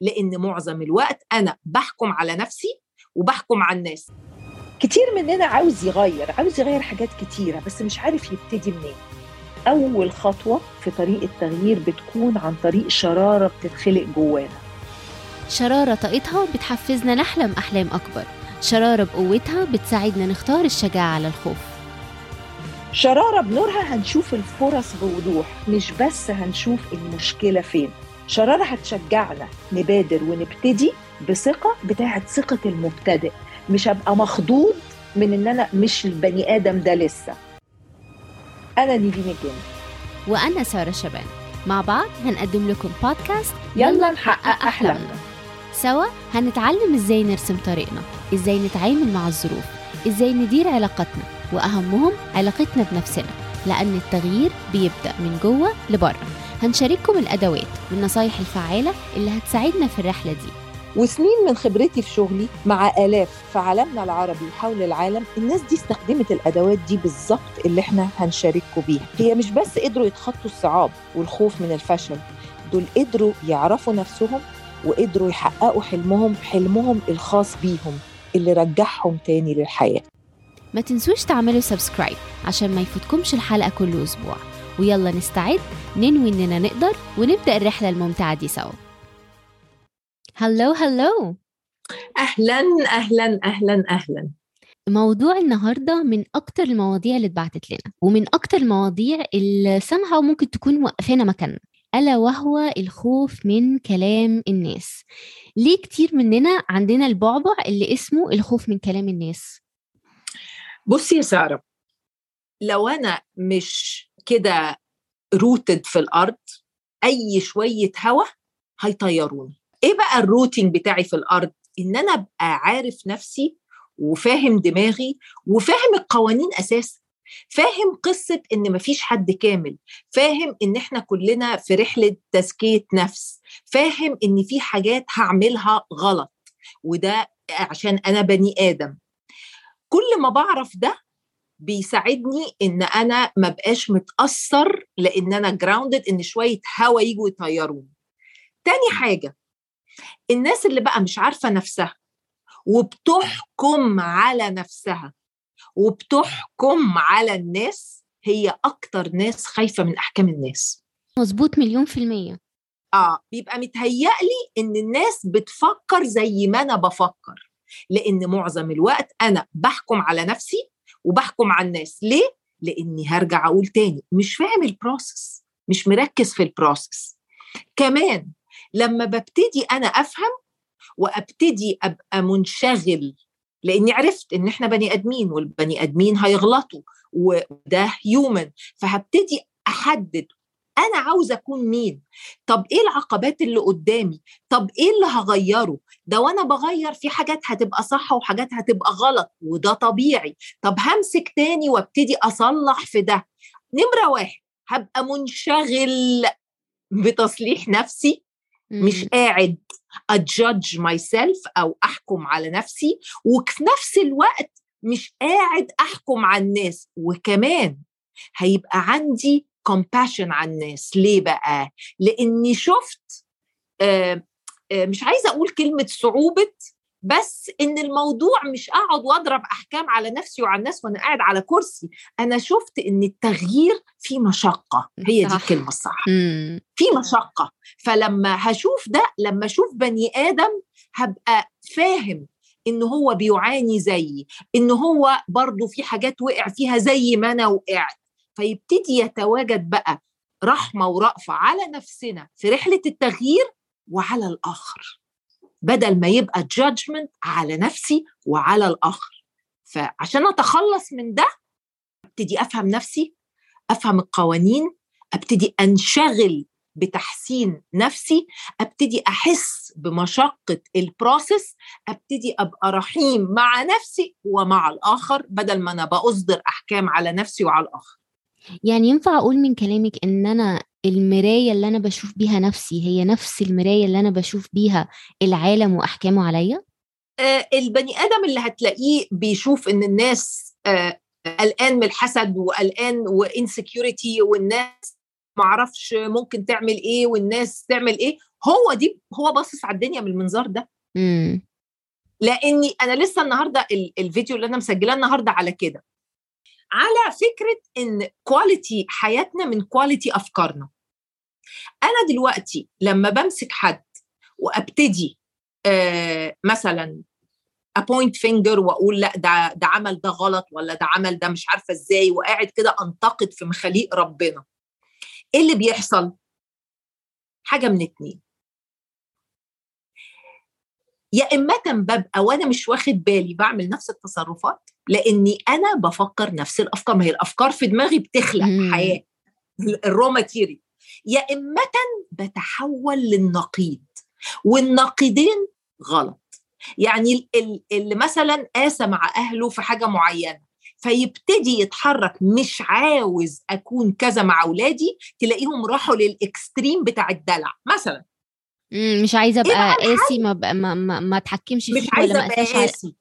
لأن معظم الوقت أنا بحكم على نفسي وبحكم على الناس. كتير مننا عاوز يغير عاوز يغير حاجات كتيرة بس مش عارف يبتدي منين. أول خطوة في طريق التغيير بتكون عن طريق شرارة بتتخلق جوانا. شرارة طاقتها بتحفزنا نحلم أحلام أكبر. شرارة بقوتها بتساعدنا نختار الشجاعة على الخوف. شرارة بنورها هنشوف الفرص بوضوح مش بس هنشوف المشكلة فين. شرارة هتشجعنا نبادر ونبتدي بثقة بتاعت ثقة المبتدئ. مش هبقى مخضوض من إن أنا مش البني آدم ده لسه. أنا نيفين الجن. وأنا سارة شبان. مع بعض هنقدم لكم بودكاست يلا نحقق أحلامنا. سوا هنتعلم إزاي نرسم طريقنا إزاي نتعامل مع الظروف إزاي ندير علاقاتنا وأهمهم علاقتنا بنفسنا لأن التغيير بيبدأ من جوه لبره. هنشارككم الأدوات والنصايح الفعالة اللي هتساعدنا في الرحلة دي. وسنين من خبرتي في شغلي مع آلاف في عالمنا العربي وحول العالم الناس دي استخدمت الأدوات دي بالظبط اللي إحنا هنشارككم بيها. هي مش بس قدروا يتخطوا الصعاب والخوف من الفشل دول قدروا يعرفوا نفسهم وقدروا يحققوا حلمهم حلمهم الخاص بيهم اللي رجعهم تاني للحياة. ما تنسوش تعملوا سبسكرايب عشان ما يفوتكمش الحلقة كل أسبوع. ويلا نستعد ننوي إننا نقدر ونبدأ الرحلة الممتعة دي سوا. هلو هلو أهلا أهلا أهلا أهلا. موضوع النهارده من أكتر المواضيع اللي اتبعتت لنا ومن أكتر المواضيع اللي سامها وممكن تكون موقفانا مكاننا ألا وهو الخوف من كلام الناس. ليه كتير مننا عندنا البعبع اللي اسمه الخوف من كلام الناس؟ بصي يا سارة لو أنا مش كده rooted في الأرض أي شوية هوا هيطيروني. إيه بقى ال rooting بتاعي في الأرض؟ إن أنا أبقى عارف نفسي وفاهم دماغي وفاهم القوانين أساسا. فاهم قصة إن مفيش حد كامل. فاهم إن إحنا كلنا في رحلة تزكية نفس. فاهم إن في حاجات هعملها غلط وده عشان أنا بني آدم. كل ما بعرف ده بيساعدني إن أنا ما بقاش متأثر لأن أنا جراوندد إن شوية هوا يجوا يطيروني تاني حاجة الناس اللي بقى مش عارفة نفسها وبتحكم على نفسها وبتحكم على الناس هي أكتر ناس خايفة من أحكام الناس. مظبوط مليون في المية. آه بيبقى متهيألي إن الناس بتفكر زي ما أنا بفكر لأن معظم الوقت أنا بحكم على نفسي وبحكم على الناس. ليه؟ لأني هرجع أقول تاني مش فاهم ال process مش مركز في ال process كمان لما ببتدي أنا أفهم وأبتدي أبقى منشغل لأني عرفت إن إحنا بني آدمين والبني آدمين هيغلطوا وده human فهبتدي أحدد أنا عاوزه أكون مين؟ طب إيه العقبات اللي قدامي؟ طب إيه اللي هغيره؟ ده وأنا بغير في حاجات هتبقى صح وحاجات هتبقى غلط وده طبيعي. طب همسك تاني وأبتدي أصلح في ده. نمرة واحد هبقى منشغل بتصليح نفسي مش قاعد ا judge myself أو أحكم على نفسي وفي نفس الوقت مش قاعد أحكم على الناس. وكمان هيبقى عندي compassion على الناس. ليه بقى؟ لأني شفت آه آه مش عايزة أقول كلمة صعوبة بس إن الموضوع مش أقعد وأضرب أحكام على نفسي وعلى الناس وأنا قاعد على كرسي. أنا شفت إن التغيير فيه مشقة. هي دي. الكلمة الصح. في مشقة. فلما هشوف ده لما أشوف بني آدم هبقى فاهم إن هو بيعاني زيي. إن هو برضو في حاجات وقع فيها زي ما أنا وقعت. فيبتدي يتواجد بقى رحمة ورأفة على نفسنا في رحلة التغيير وعلى الآخر بدل ما يبقى judgment على نفسي وعلى الآخر. فعشان أتخلص من ده أبتدي أفهم نفسي أفهم القوانين أبتدي أنشغل بتحسين نفسي أبتدي أحس بمشقة البروسيس أبتدي أبقى رحيم مع نفسي ومع الآخر بدل ما أنا بأصدر أحكام على نفسي وعلى الآخر. يعني ينفع أقول من كلامك إن أنا المراية اللي أنا بشوف بيها نفسي هي نفس المراية اللي أنا بشوف بيها العالم وأحكامه عليا؟ آه البني آدم اللي هتلاقيه بيشوف إن الناس آه قلقان من الحسد وقلقان وانسكيورتي والناس معرفش ممكن تعمل إيه والناس تعمل إيه هو دي هو باصص على الدنيا من المنظار ده. امم لأني أنا لسه النهارده ال- الفيديو اللي أنا مسجلاه النهارده على كده. على فكرة إن quality حياتنا من quality أفكارنا. أنا دلوقتي لما بمسك حد وأبتدي آه مثلا ا point finger وأقول لأ ده ده عمل ده غلط ولا ده عمل ده مش عارفة إزاي وقاعد كده أنتقد في مخاليق ربنا إيه اللي بيحصل؟ حاجة من اتنين. يا إما ببقى وأنا مش واخد بالي بعمل نفس التصرفات لأني أنا بفكر نفس الأفكار ما هي الأفكار في دماغي بتخلق مم. حياة. ال raw material. يا إما بتحول للنقيض والنقيضين غلط. يعني ال- ال- اللي مثلا قاسى مع أهله في حاجة معينة فيبتدي يتحرك مش عاوز أكون كذا مع أولادي تلاقيهم راحوا للإكستريم بتاع الدلع مثلا. مش عايزة إيه بقى ابقى قاسي ما بقى ما ما, ما اتحكمش مش عايزة ما أبقى قاسي.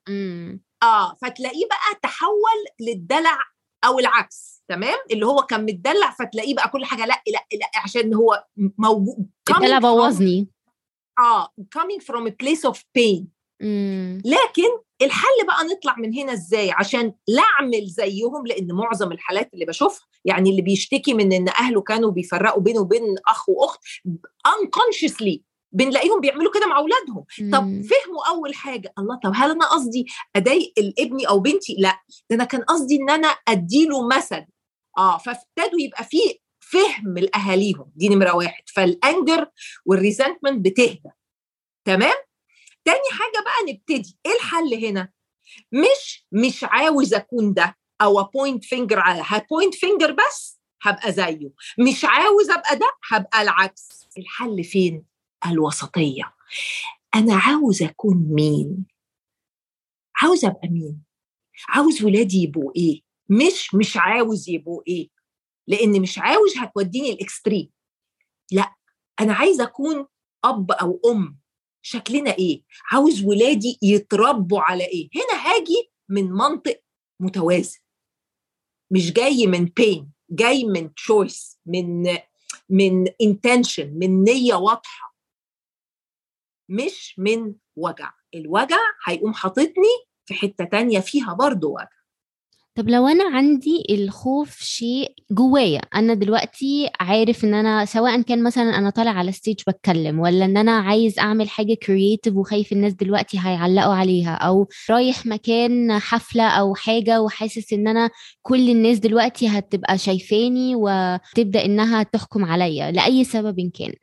آه فتلاقيه بقى تحول للدلع أو العكس تمام؟ اللي هو كان متدلع فتلاقيه بقى كل حاجة لا لا لا عشان هو موجود الدلع بوظني. آه coming from a place of pain. امم لكن الحل بقى نطلع من هنا إزاي؟ عشان لا أعمل زيهم لأن معظم الحالات اللي بشوفها يعني اللي بيشتكي من إن أهله كانوا بيفرقوا بينه وبين أخ وأخت unconsciously بنلاقيهم بيعملوا كده مع أولادهم. طب. فهموا أول حاجة. الله طب هل أنا قصدي أضايق ابني أو بنتي؟ لا ده أنا كان قصدي إن أنا أديله مثل. آه فابتدوا يبقى في فهم لأهاليهم. دي نمرة واحد. فالانجر وال resentment بتهدى. تمام؟ تاني حاجة بقى نبتدي. إيه الحل هنا؟ مش مش عاوز أكون ده أو point finger على point finger بس؟ هبقى زيه. مش عاوز أبقى ده؟ هبقى العكس. الحل فين؟ الوسطية. أنا عاوز أكون مين؟ عاوز أبقى مين؟ عاوز ولادي يبقوا إيه؟ مش مش عاوز يبقوا إيه؟ لأن مش عاوز هتوديني ال extreme. لأ أنا عايز أكون أب أو أم. شكلنا إيه؟ عاوز ولادي يتربوا على إيه؟ هنا هاجي من منطق متوازن. مش جاي من pain جاي من تشويس من من intention من نية واضحة. مش من وجع. الوجع هيقوم حاططني في حتة تانية فيها برضه وجع. طب لو أنا عندي الخوف شيء جوايا أنا دلوقتي عارف إن أنا سواء كان مثلا أنا طالع على stage بتكلم ولا إن أنا عايز أعمل حاجة creative وخايف الناس دلوقتي هيعلقوا عليها أو رايح مكان حفلة أو حاجة وحاسس إن أنا كل الناس دلوقتي هتبقى شايفاني وتبدأ إنها تحكم عليا لأي سبب كان.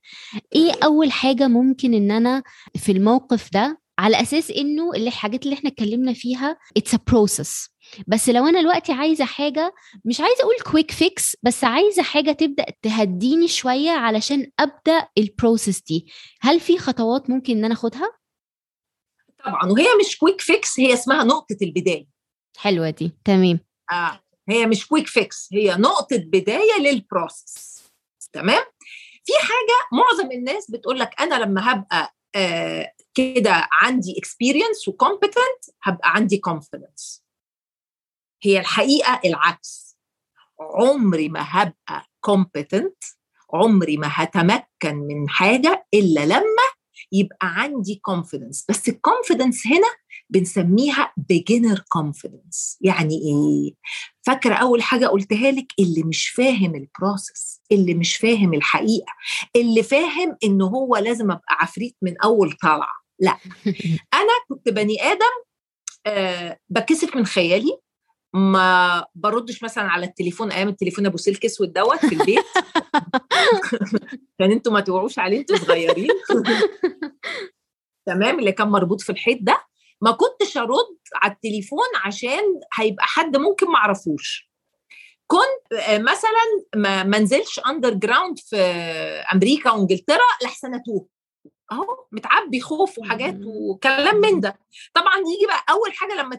إيه أول حاجة ممكن إن أنا في الموقف ده؟ على أساس إنه الحاجات اللي إحنا اتكلمنا فيها it's a process بس لو أنا دلوقتي عايزة حاجة مش عايزة أقول quick fix بس عايزة حاجة تبدأ تهديني شوية علشان أبدأ ال process دي. هل في خطوات ممكن إن أنا أخدها؟ طبعا وهي مش quick fix هي اسمها نقطة البداية. حلوة دي تمام. آه. هي مش quick fix هي نقطة بداية لل process تمام؟ في حاجة معظم الناس بتقول لك أنا لما هبقى آه كده عندي experience و competent هبقى عندي confidence هي الحقيقة العكس. عمري ما هبقى competent عمري ما هتمكن من حاجة إلا لما يبقى عندي confidence بس ال confidence هنا بنسميها beginner confidence. يعني إيه؟ فاكرة أول حاجة قلتها لك؟ اللي مش فاهم ال process اللي مش فاهم الحقيقة اللي فاهم إن هو لازم أبقى عفريت من أول طلعة. لا. أنا كنت بني آدم أه بكسف من خيالي. ما بردش مثلا على التليفون أيام التليفون أبو سلك أسود دوت في البيت. كان أنتوا ما توعوش عليه أنتوا صغيرين. تمام اللي كان مربوط في الحيط ده. ما كنتش أرد على التليفون عشان هيبقى حد ممكن ما أعرفوش. كنت مثلا ما منزلش underground في أمريكا وإنجلترا لحسن اتوه أهو متعبي خوف وحاجات وكلام من ده. طبعا يجي بقى أول حاجة لما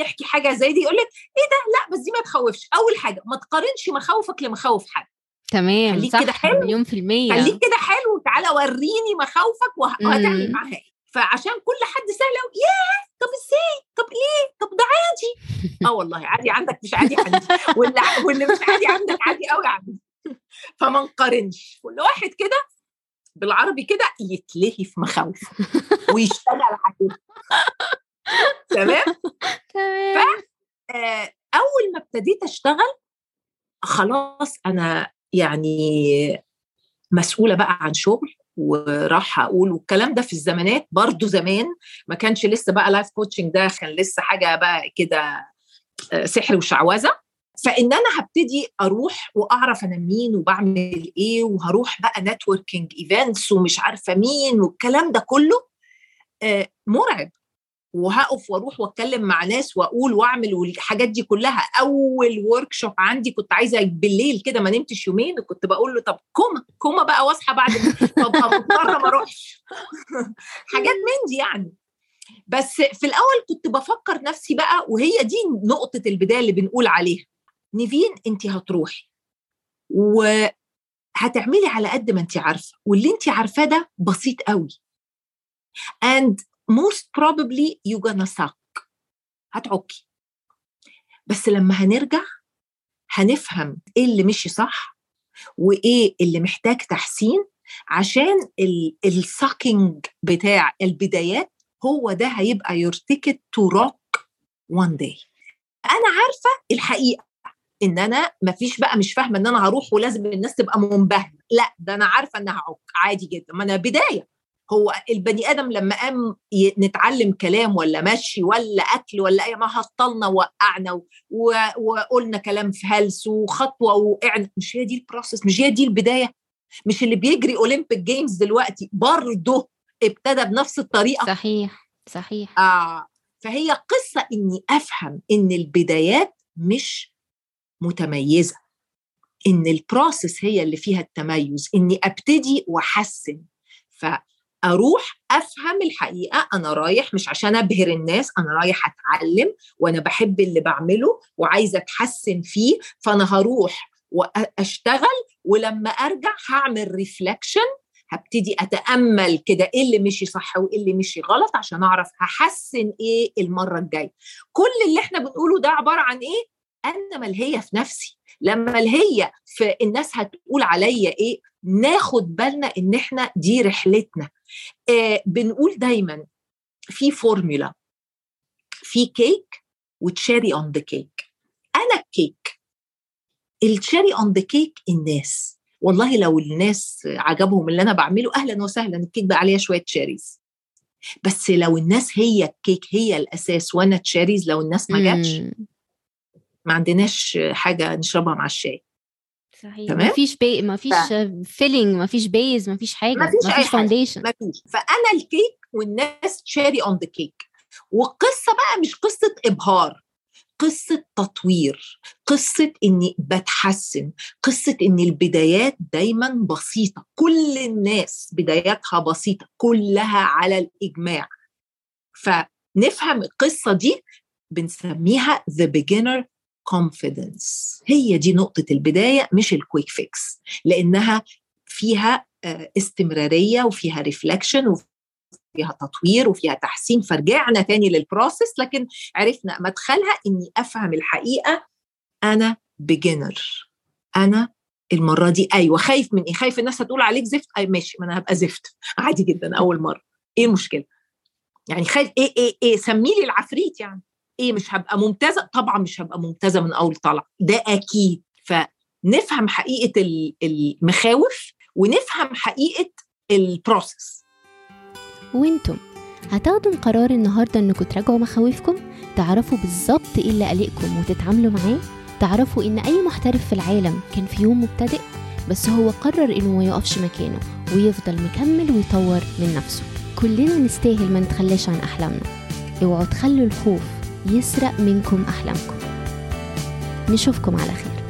نحكي حاجة زي دي يقول لك إيه ده؟ لأ بس دي ما تخوفش. أول حاجة ما تقارنش مخاوفك لمخاوف حد. تمام خليك صح كده حلو. مليون في المية. خليك كده حلو تعالى وريني مخاوفك وهتعمل معاها إيه. فعشان كل حد سهل قوي ياه! طب إزاي؟ طب ليه طب ده عادي. آه والله عادي عندك مش عادي عندي. واللي واللي مش عادي عندك عادي قوي عندي. فما نقارنش. كل واحد كده بالعربي كده يتلهى في مخاوفه ويشتغل عليه. تمام؟ تمام. آه، أول ما ابتديت أشتغل خلاص أنا يعني مسؤولة بقى عن شغل وراح أقول والكلام ده في الزمانات برضو زمان ما كانش لسه بقى life coaching ده كان لسه حاجة بقى كده آه، سحر وشعوذة. فإن أنا هبتدي أروح وأعرف أنا مين وبعمل إيه وهروح بقى networking events ومش عارفة مين والكلام ده كله آه، مرعب. وهقف وأروح وأتكلم مع ناس وأقول وأعمل والحاجات دي كلها. أول workshop عندي كنت عايطة بالليل كده ما نمتش يومين وكنت بقول له طب coma coma بقى واصحى بعد ببقى مضطرة ما أروحش. حاجات من دي يعني. بس في الأول كنت بفكر نفسي بقى وهي دي نقطة البداية اللي بنقول عليها. نيفين انت هتروحي. وهتعملي على قد ما انت عارفة. واللي انت عارفاه ده بسيط قوي. And most probably you gonna suck. هتعكي. بس لما هنرجع هنفهم إيه اللي مشي صح وإيه اللي محتاج تحسين عشان الساكينج بتاع البدايات هو ده هيبقى يرتكت تو روك وان داي أنا عارفة الحقيقة. إن أنا مفيش بقى مش فاهمة إن أنا هروح ولازم الناس تبقى منبهرة. لا ده أنا عارفة إنها هعك عادي جدا. ما أنا بداية. هو البني آدم لما قام نتعلم كلام ولا مشي ولا أكل ولا أي ما هطلنا ووقعنا وقلنا كلام في هلس وخطوة وقعنا. مش هي دي البروسيس مش هي دي البداية. مش اللي بيجري Olympic Games دلوقتي برضه ابتدى بنفس الطريقة. صحيح صحيح. آه فهي قصة إني أفهم إن البدايات مش متميزة. إن ال process هي اللي فيها التميز إني أبتدي وأحسن. ف أروح أفهم الحقيقة أنا رايح مش عشان أبهر الناس أنا رايح أتعلم وأنا بحب اللي بعمله وعايزة أتحسن فيه فأنا هروح وأشتغل ولما أرجع هعمل reflection هبتدي أتأمل كده إيه اللي مشي صح وإيه اللي مشي غلط عشان أعرف هحسن إيه المرة الجاية. كل اللي إحنا بنقوله ده عبارة عن إيه؟ أنا ملهية في نفسي. لما اتلهي في الناس هتقول عليا إيه؟ ناخد بالنا إن إحنا دي رحلتنا. آه بنقول دايما في فورمولا في cake و cherry on the cake أنا ال cake ال cherry on the cake الناس. والله لو الناس عجبهم اللي أنا بعمله أهلا وسهلا الكيك بقى عليها شوية cherries بس لو الناس هي الكيك هي الأساس وأنا cherries لو الناس ما جاتش. ما عندناش حاجة نشربها مع الشاي. صحيح. تمام؟ مفيش بي مفيش filling مفيش base مفيش حاجة مفيش, مفيش foundation مفيش. فأنا الكيك والناس cherry on the cake والقصة بقى مش قصة إبهار. قصة تطوير. قصة إني بتحسن. قصة إن البدايات دايما بسيطة. كل الناس بداياتها بسيطة. كلها على الإجماع. فنفهم القصة دي بنسميها the beginner confidence. هي دي نقطة البداية مش ال quick fix لأنها فيها استمرارية وفيها reflection وفيها تطوير وفيها تحسين. فرجعنا تاني لل process لكن عرفنا مدخلها إني أفهم الحقيقة. أنا beginner أنا المرة دي أيوة خايف من إيه خايف الناس هتقول عليك زفت. أي ماشي ما أنا هبقى زفت. عادي جدا أول مرة. إيه المشكلة؟ يعني خايف إيه إيه إيه سمي لي العفريت يعني. إيه مش هبقى ممتازة؟ طبعا مش هبقى ممتازة من أول طلعة. ده أكيد. فنفهم حقيقة المخاوف ونفهم حقيقة ال process وأنتم هتاخدوا قرار النهارده إنكم تراجعوا مخاوفكم؟ تعرفوا بالظبط إيه اللي قلقكم وتتعاملوا معاه؟ تعرفوا إن أي محترف في العالم كان في يوم مبتدئ بس هو قرر إنه ما يقفش مكانه ويفضل مكمل ويطور من نفسه. كلنا نستاهل ما نتخلاش عن أحلامنا. اوعوا تخلوا الخوف يسرق منكم أحلامكم. نشوفكم على خير.